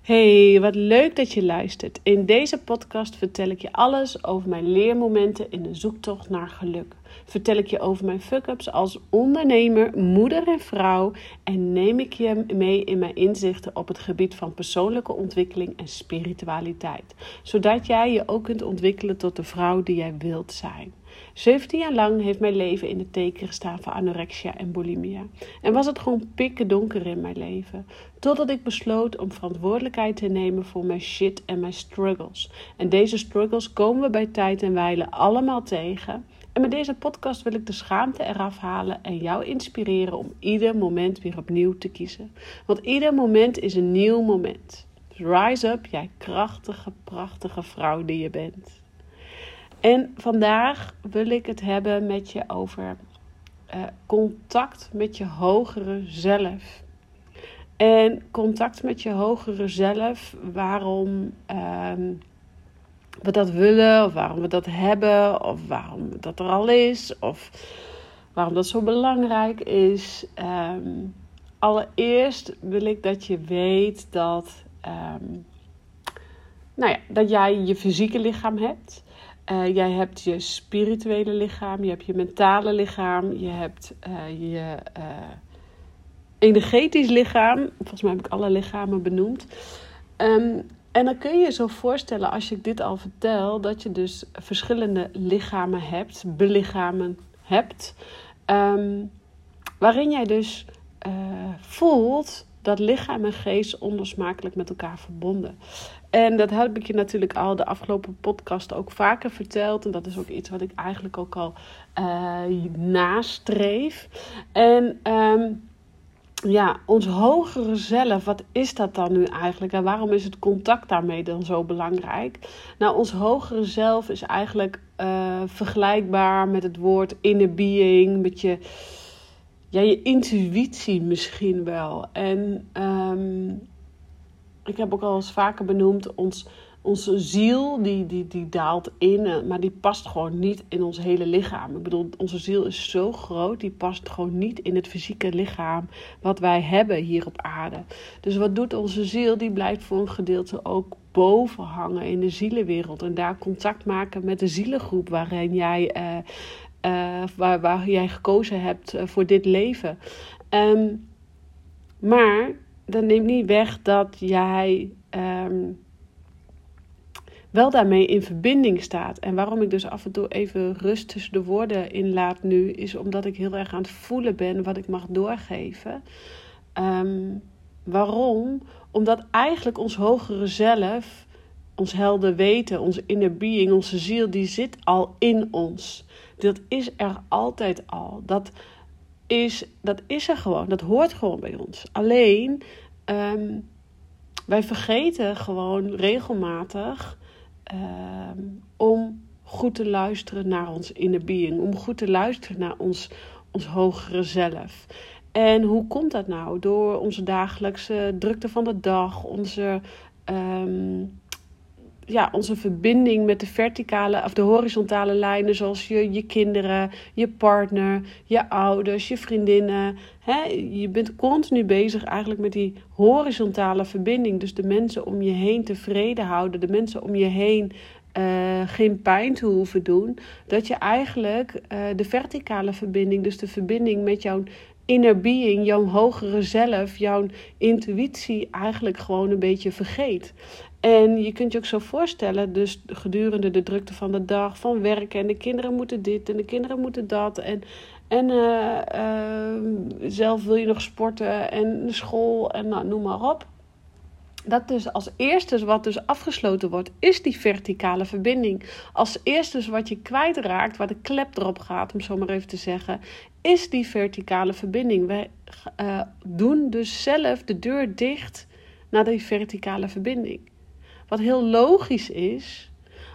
Hey, wat leuk dat je luistert. In deze podcast vertel ik je alles over mijn leermomenten in de zoektocht naar geluk. Vertel ik je over mijn fuck-ups als ondernemer, moeder en vrouw en neem ik je mee in mijn inzichten op het gebied van persoonlijke ontwikkeling en spiritualiteit, zodat jij je ook kunt ontwikkelen tot de vrouw die jij wilt zijn. 17 jaar lang heeft mijn leven in het teken gestaan van anorexia en bulimia. En was het gewoon pikken donker in mijn leven. Totdat ik besloot om verantwoordelijkheid te nemen voor mijn shit en mijn struggles. En deze struggles komen we bij tijd en wijle allemaal tegen. En met deze podcast wil ik de schaamte eraf halen en jou inspireren om ieder moment weer opnieuw te kiezen. Want ieder moment is een nieuw moment. rise up, jij krachtige, prachtige vrouw die je bent. En vandaag wil ik het hebben met je over uh, contact met je hogere zelf. En contact met je hogere zelf, waarom um, we dat willen, of waarom we dat hebben, of waarom dat er al is, of waarom dat zo belangrijk is. Um, allereerst wil ik dat je weet dat, um, nou ja, dat jij je fysieke lichaam hebt. Uh, jij hebt je spirituele lichaam, je hebt je mentale lichaam, je hebt uh, je uh, energetisch lichaam. Volgens mij heb ik alle lichamen benoemd. Um, en dan kun je je zo voorstellen, als je dit al vertel, dat je dus verschillende lichamen hebt, belichamen hebt, um, waarin jij dus voelt dat lichaam en geest onlosmakelijk met elkaar verbonden. En dat heb ik je natuurlijk al de afgelopen podcast ook vaker verteld. En dat is ook iets wat ik eigenlijk ook al uh, nastreef. En um, ja, ons hogere zelf, wat is dat dan nu eigenlijk? En waarom is het contact daarmee dan zo belangrijk? Nou, ons hogere zelf is eigenlijk uh, vergelijkbaar met het woord inner being, met je, ja, je intuïtie misschien wel. En um, ik heb ook al eens vaker benoemd, ons, onze ziel die, die, die daalt in, eh, maar die past gewoon niet in ons hele lichaam. Ik bedoel, onze ziel is zo groot, die past gewoon niet in het fysieke lichaam wat wij hebben hier op aarde. Dus wat doet onze ziel? Die blijft voor een gedeelte ook boven hangen in de zielenwereld en daar contact maken met de zielengroep waarin jij, uh, uh, waar, waar jij gekozen hebt voor dit leven. Um, maar dat neemt niet weg dat jij um, wel daarmee in verbinding staat. En waarom ik dus af en toe even rust tussen de woorden inlaat nu, is omdat ik heel erg aan het voelen ben wat ik mag doorgeven. Um, waarom? Omdat eigenlijk ons hogere zelf, ons helder weten, onze inner being, onze ziel, die zit al in ons. Dat is er altijd al. Dat is, dat is er gewoon. Dat hoort gewoon bij ons. Alleen, um, wij vergeten gewoon regelmatig um, om goed te luisteren naar ons inner being. Om goed te luisteren naar ons, ons hogere zelf. En hoe komt dat nou? Door onze dagelijkse drukte van de dag, onze um, ja, onze verbinding met de verticale of de horizontale lijnen, zoals je, je kinderen, je partner, je ouders, je vriendinnen. Hè? Je bent continu bezig eigenlijk met die horizontale verbinding. Dus de mensen om je heen tevreden houden, de mensen om je heen uh, geen pijn te hoeven doen. Dat je eigenlijk uh, de verticale verbinding, dus de verbinding met jouw inner being, jouw hogere zelf, jouw intuïtie eigenlijk gewoon een beetje vergeet. En je kunt je ook zo voorstellen, dus gedurende de drukte van de dag, van werken en de kinderen moeten dit en de kinderen moeten dat. En, en uh, uh, zelf wil je nog sporten en school en nou, noem maar op. Dat dus als eerste wat dus afgesloten wordt, is die verticale verbinding. Als eerste wat je kwijtraakt, waar de klep erop gaat, om zo maar even te zeggen, is die verticale verbinding. Wij uh, doen dus zelf de deur dicht naar die verticale verbinding. Wat heel logisch is,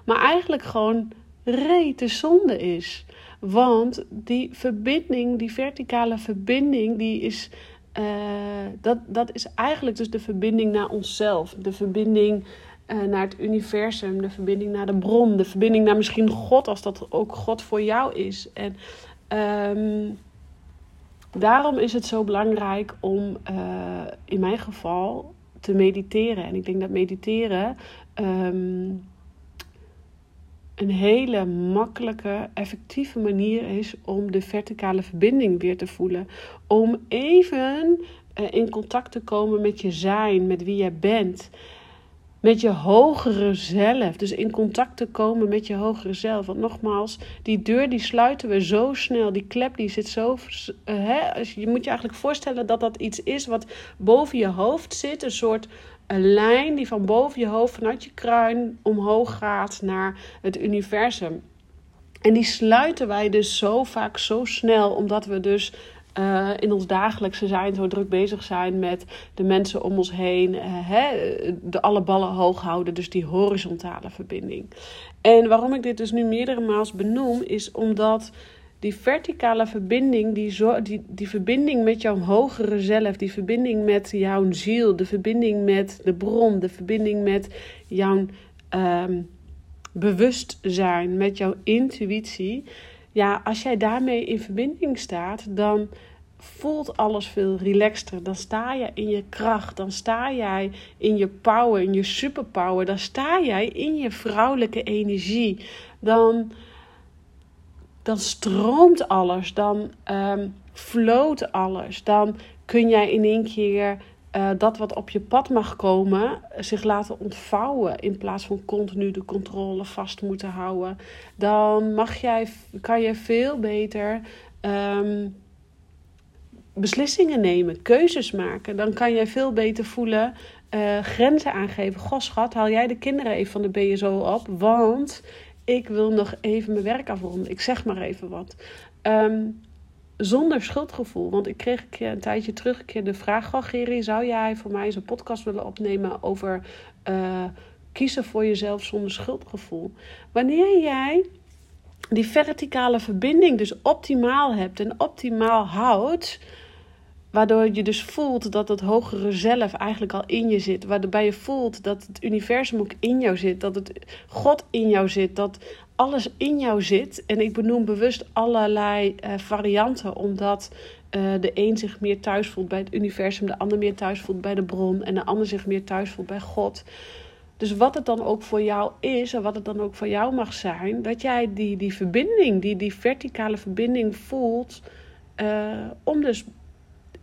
maar eigenlijk gewoon rete zonde is. Want die verbinding, die verticale verbinding, die is, uh, dat, dat is eigenlijk dus de verbinding naar onszelf. De verbinding uh, naar het universum, de verbinding naar de bron, de verbinding naar misschien God, als dat ook God voor jou is. En um, daarom is het zo belangrijk om uh, in mijn geval te mediteren. En ik denk dat mediteren ehm, een hele makkelijke, effectieve manier is om de verticale verbinding weer te voelen. Om even uh, in contact te komen met je zijn, met wie jij bent met je hogere zelf. Dus in contact te komen met je hogere zelf. Want nogmaals, die deur die sluiten we zo snel. Die klep die zit zo. Uh, hè? Je moet je eigenlijk voorstellen dat dat iets is wat boven je hoofd zit. Een soort een lijn die van boven je hoofd, vanuit je kruin, omhoog gaat naar het universum. En die sluiten wij dus zo vaak zo snel, omdat we dus uh, in ons dagelijkse zijn zo druk bezig zijn met de mensen om ons heen. Uh, hè, de alle ballen hoog houden, dus die horizontale verbinding. En waarom ik dit dus nu meerdere maals benoem, is omdat die verticale verbinding, die, die, die verbinding met jouw hogere zelf, die verbinding met jouw ziel, de verbinding met de bron, de verbinding met jouw um, bewustzijn, met jouw intuïtie ja, als jij daarmee in verbinding staat, dan voelt alles veel relaxter. Dan sta je in je kracht. Dan sta jij in je power, in je superpower. Dan sta jij in je vrouwelijke energie. Dan, dan stroomt alles. Dan um, floot alles. Dan kun jij in één keer uh, dat wat op je pad mag komen, zich laten ontvouwen in plaats van continu de controle vast moeten houden. Dan mag jij, kan je veel beter um, beslissingen nemen, keuzes maken. Dan kan jij veel beter voelen, uh, grenzen aangeven. Goh, schat, haal jij de kinderen even van de BSO op, want ik wil nog even mijn werk afronden. Ik zeg maar even wat. Um, zonder schuldgevoel. Want ik kreeg een tijdje terug een keer de vraag: Geri, zou jij voor mij eens een podcast willen opnemen over uh, kiezen voor jezelf zonder schuldgevoel? Wanneer jij die verticale verbinding dus optimaal hebt en optimaal houdt. Waardoor je dus voelt dat het hogere zelf eigenlijk al in je zit. Waarbij je voelt dat het universum ook in jou zit. Dat het God in jou zit. Dat alles in jou zit. En ik benoem bewust allerlei uh, varianten, omdat uh, de een zich meer thuis voelt bij het universum, de ander meer thuis voelt bij de bron en de ander zich meer thuis voelt bij God. Dus wat het dan ook voor jou is en wat het dan ook voor jou mag zijn, dat jij die, die verbinding, die, die verticale verbinding voelt, uh, om dus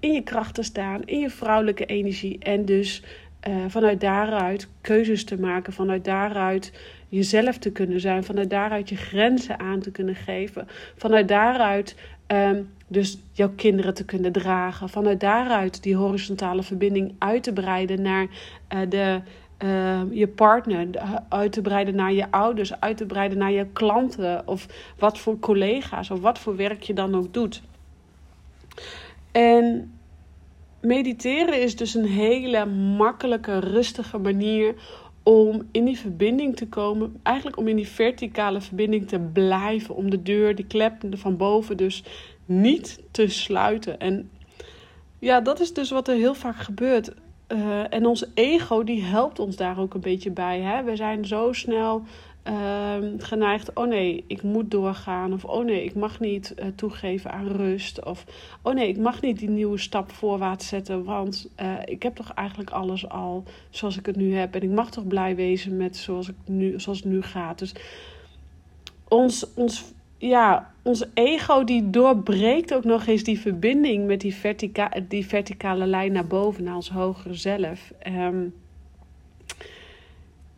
in je kracht te staan, in je vrouwelijke energie en dus uh, vanuit daaruit keuzes te maken, vanuit daaruit jezelf te kunnen zijn, vanuit daaruit je grenzen aan te kunnen geven, vanuit daaruit um, dus jouw kinderen te kunnen dragen, vanuit daaruit die horizontale verbinding uit te breiden naar uh, de, uh, je partner, uit te breiden naar je ouders, uit te breiden naar je klanten of wat voor collega's of wat voor werk je dan ook doet. En mediteren is dus een hele makkelijke, rustige manier om in die verbinding te komen. Eigenlijk om in die verticale verbinding te blijven. Om de deur, die klep van boven dus niet te sluiten. En ja, dat is dus wat er heel vaak gebeurt. Uh, en ons ego die helpt ons daar ook een beetje bij. Hè? We zijn zo snel uh, geneigd, oh nee, ik moet doorgaan. Of oh nee, ik mag niet uh, toegeven aan rust. Of oh nee, ik mag niet die nieuwe stap voorwaarts zetten. Want uh, ik heb toch eigenlijk alles al zoals ik het nu heb. En ik mag toch blij wezen met zoals, ik nu, zoals het nu gaat. Dus ons, ons, ja, ons ego die doorbreekt ook nog eens die verbinding met die, vertica die verticale lijn naar boven, naar ons hogere zelf. Um,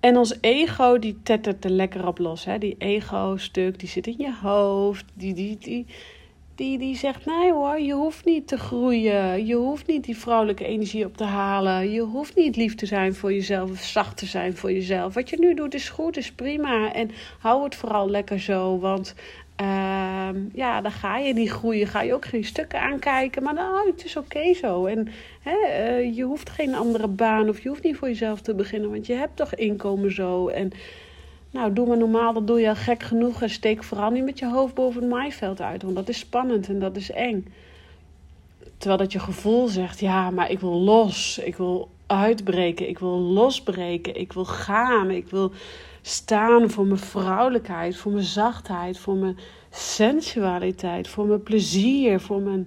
en ons ego, die tettert er lekker op los. Hè? Die ego-stuk, die zit in je hoofd. Die, die, die, die, die zegt, nee hoor, je hoeft niet te groeien. Je hoeft niet die vrouwelijke energie op te halen. Je hoeft niet lief te zijn voor jezelf of zacht te zijn voor jezelf. Wat je nu doet is goed, is prima. En hou het vooral lekker zo, want uh, ja, dan ga je niet groeien. Ga je ook geen stukken aankijken. Maar nou, het is oké zo. En hè, uh, je hoeft geen andere baan of je hoeft niet voor jezelf te beginnen. Want je hebt toch inkomen zo. En nou, doe maar normaal, dat doe je al gek genoeg. En steek vooral niet met je hoofd boven het maaiveld uit. Want dat is spannend en dat is eng. Terwijl dat je gevoel zegt, ja, maar ik wil los. Ik wil uitbreken. Ik wil losbreken. Ik wil gaan. Ik wil staan voor mijn vrouwelijkheid, voor mijn zachtheid, voor mijn sensualiteit, voor mijn plezier, voor mijn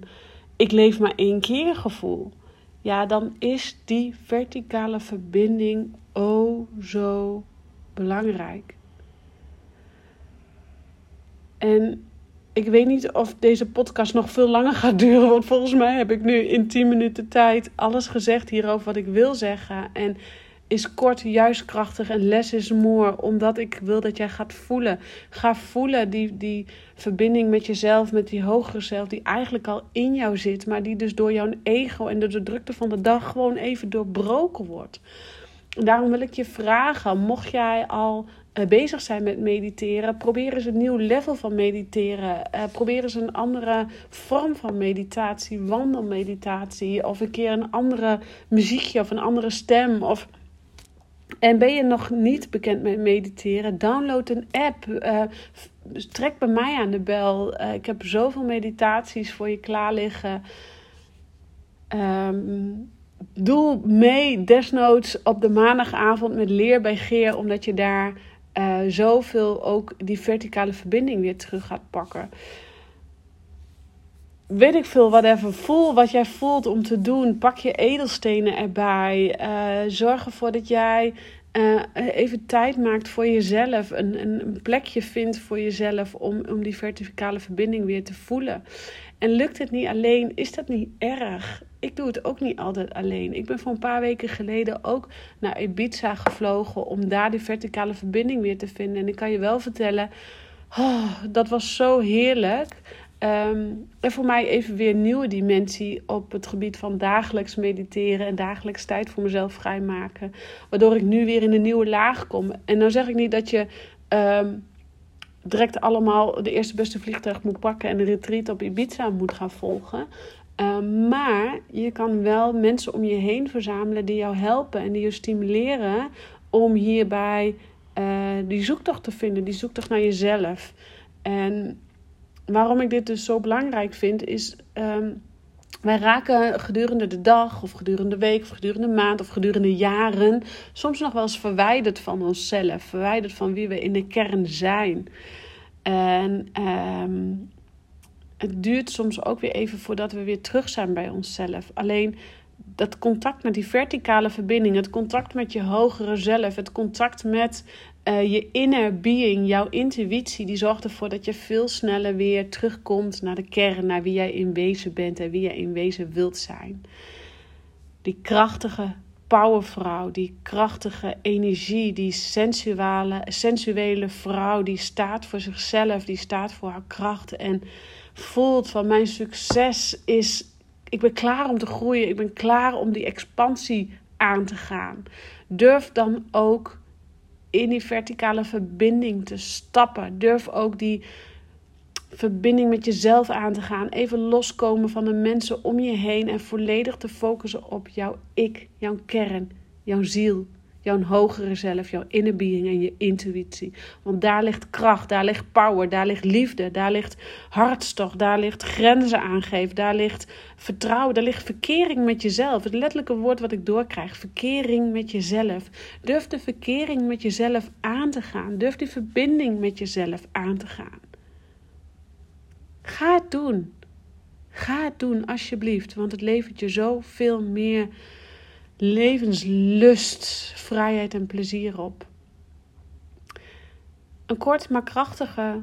ik leef maar één keer gevoel. ja, dan is die verticale verbinding oh zo belangrijk. En ik weet niet of deze podcast nog veel langer gaat duren. Want volgens mij heb ik nu in 10 minuten tijd alles gezegd hierover wat ik wil zeggen. En is kort juist krachtig en less is more. Omdat ik wil dat jij gaat voelen. Ga voelen die, die verbinding met jezelf, met die hogere zelf, die eigenlijk al in jou zit. Maar die dus door jouw ego en door de drukte van de dag gewoon even doorbroken wordt. Daarom wil ik je vragen, mocht jij al uh, bezig zijn met mediteren, probeer eens een nieuw level van mediteren. Uh, probeer eens een andere vorm van meditatie, wandelmeditatie. Of een keer een andere muziekje of een andere stem. Of... En ben je nog niet bekend met mediteren? Download een app. Uh, trek bij mij aan de bel. ik heb zoveel meditaties voor je klaar liggen. Um, doe mee desnoods op de maandagavond met Leer bij Geer, omdat je daar uh, zoveel ook die verticale verbinding weer terug gaat pakken. Weet ik veel, whatever. Voel wat jij voelt om te doen. Pak je edelstenen erbij. Uh, zorg ervoor dat jij uh, even tijd maakt voor jezelf. Een, een, plekje vindt voor jezelf om, om die verticale verbinding weer te voelen. En lukt het niet alleen, is dat niet erg ik doe het ook niet altijd alleen. Ik ben voor een paar weken geleden ook naar Ibiza gevlogen om daar die verticale verbinding weer te vinden. En ik kan je wel vertellen, oh, dat was zo heerlijk. Ehm, en voor mij even weer een nieuwe dimensie op het gebied van dagelijks mediteren en dagelijks tijd voor mezelf vrijmaken. Waardoor ik nu weer in een nieuwe laag kom. En dan zeg ik niet dat je ehm, direct allemaal de eerste beste vliegtuig moet pakken en een retreat op Ibiza moet gaan volgen. Ehm, maar je kan wel mensen om je heen verzamelen die jou helpen en die je stimuleren om hierbij uh, die zoektocht te vinden, die zoektocht naar jezelf. En waarom ik dit dus zo belangrijk vind, is. Um, wij raken gedurende de dag, of gedurende de week, of gedurende de maand, of gedurende jaren soms nog wel eens verwijderd van onszelf, verwijderd van wie we in de kern zijn. En um, het duurt soms ook weer even voordat we weer terug zijn bij onszelf. Alleen dat contact met die verticale verbinding, het contact met je hogere zelf, het contact met uh, je inner being, jouw intuïtie, die zorgt ervoor dat je veel sneller weer terugkomt naar de kern, naar wie jij in wezen bent en wie jij in wezen wilt zijn. Die krachtige powervrouw, die krachtige energie, die sensuele, sensuele vrouw, die staat voor zichzelf, die staat voor haar kracht en voelt van mijn succes is, ik ben klaar om te groeien, ik ben klaar om die expansie aan te gaan. Durf dan ook in die verticale verbinding te stappen. Durf ook die verbinding met jezelf aan te gaan. Even loskomen van de mensen om je heen en volledig te focussen op jouw ik, jouw kern, jouw ziel, jouw hogere zelf, jouw inner being en je intuïtie. Want daar ligt kracht, daar ligt power, daar ligt liefde, daar ligt hartstocht, daar ligt grenzen aangeven, daar ligt vertrouwen, daar ligt verkering met jezelf. Het letterlijke woord wat ik doorkrijg, verkering met jezelf. Durf de verkering met jezelf aan te gaan. Durf die verbinding met jezelf aan te gaan. Ga het doen. Ga het doen, alsjeblieft, want het levert je zoveel meer levenslust, vrijheid en plezier op. Een kort maar krachtige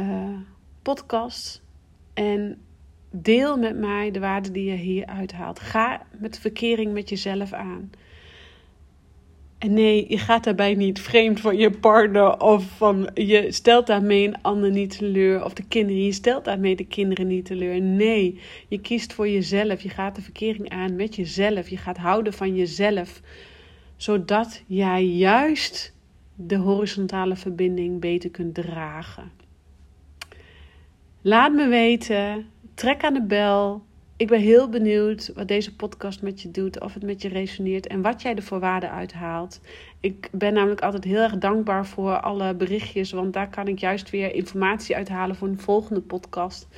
uh, podcast. En deel met mij de waarde die je hier uithaalt. Ga met verkering met jezelf aan. En nee, je gaat daarbij niet vreemd van je partner of van je stelt daarmee een ander niet teleur of de kinderen. Je stelt daarmee de kinderen niet teleur. Nee, je kiest voor jezelf. Je gaat de verkering aan met jezelf. Je gaat houden van jezelf, zodat jij juist de horizontale verbinding beter kunt dragen. Laat me weten. Trek aan de bel. Ik ben heel benieuwd wat deze podcast met je doet, of het met je resoneert en wat jij er voor waarde uithaalt. Ik ben namelijk altijd heel erg dankbaar voor alle berichtjes, want daar kan ik juist weer informatie uithalen voor een volgende podcast.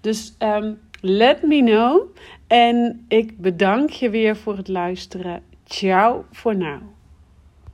Dus um, let me know. En ik bedank je weer voor het luisteren. Ciao voor nu.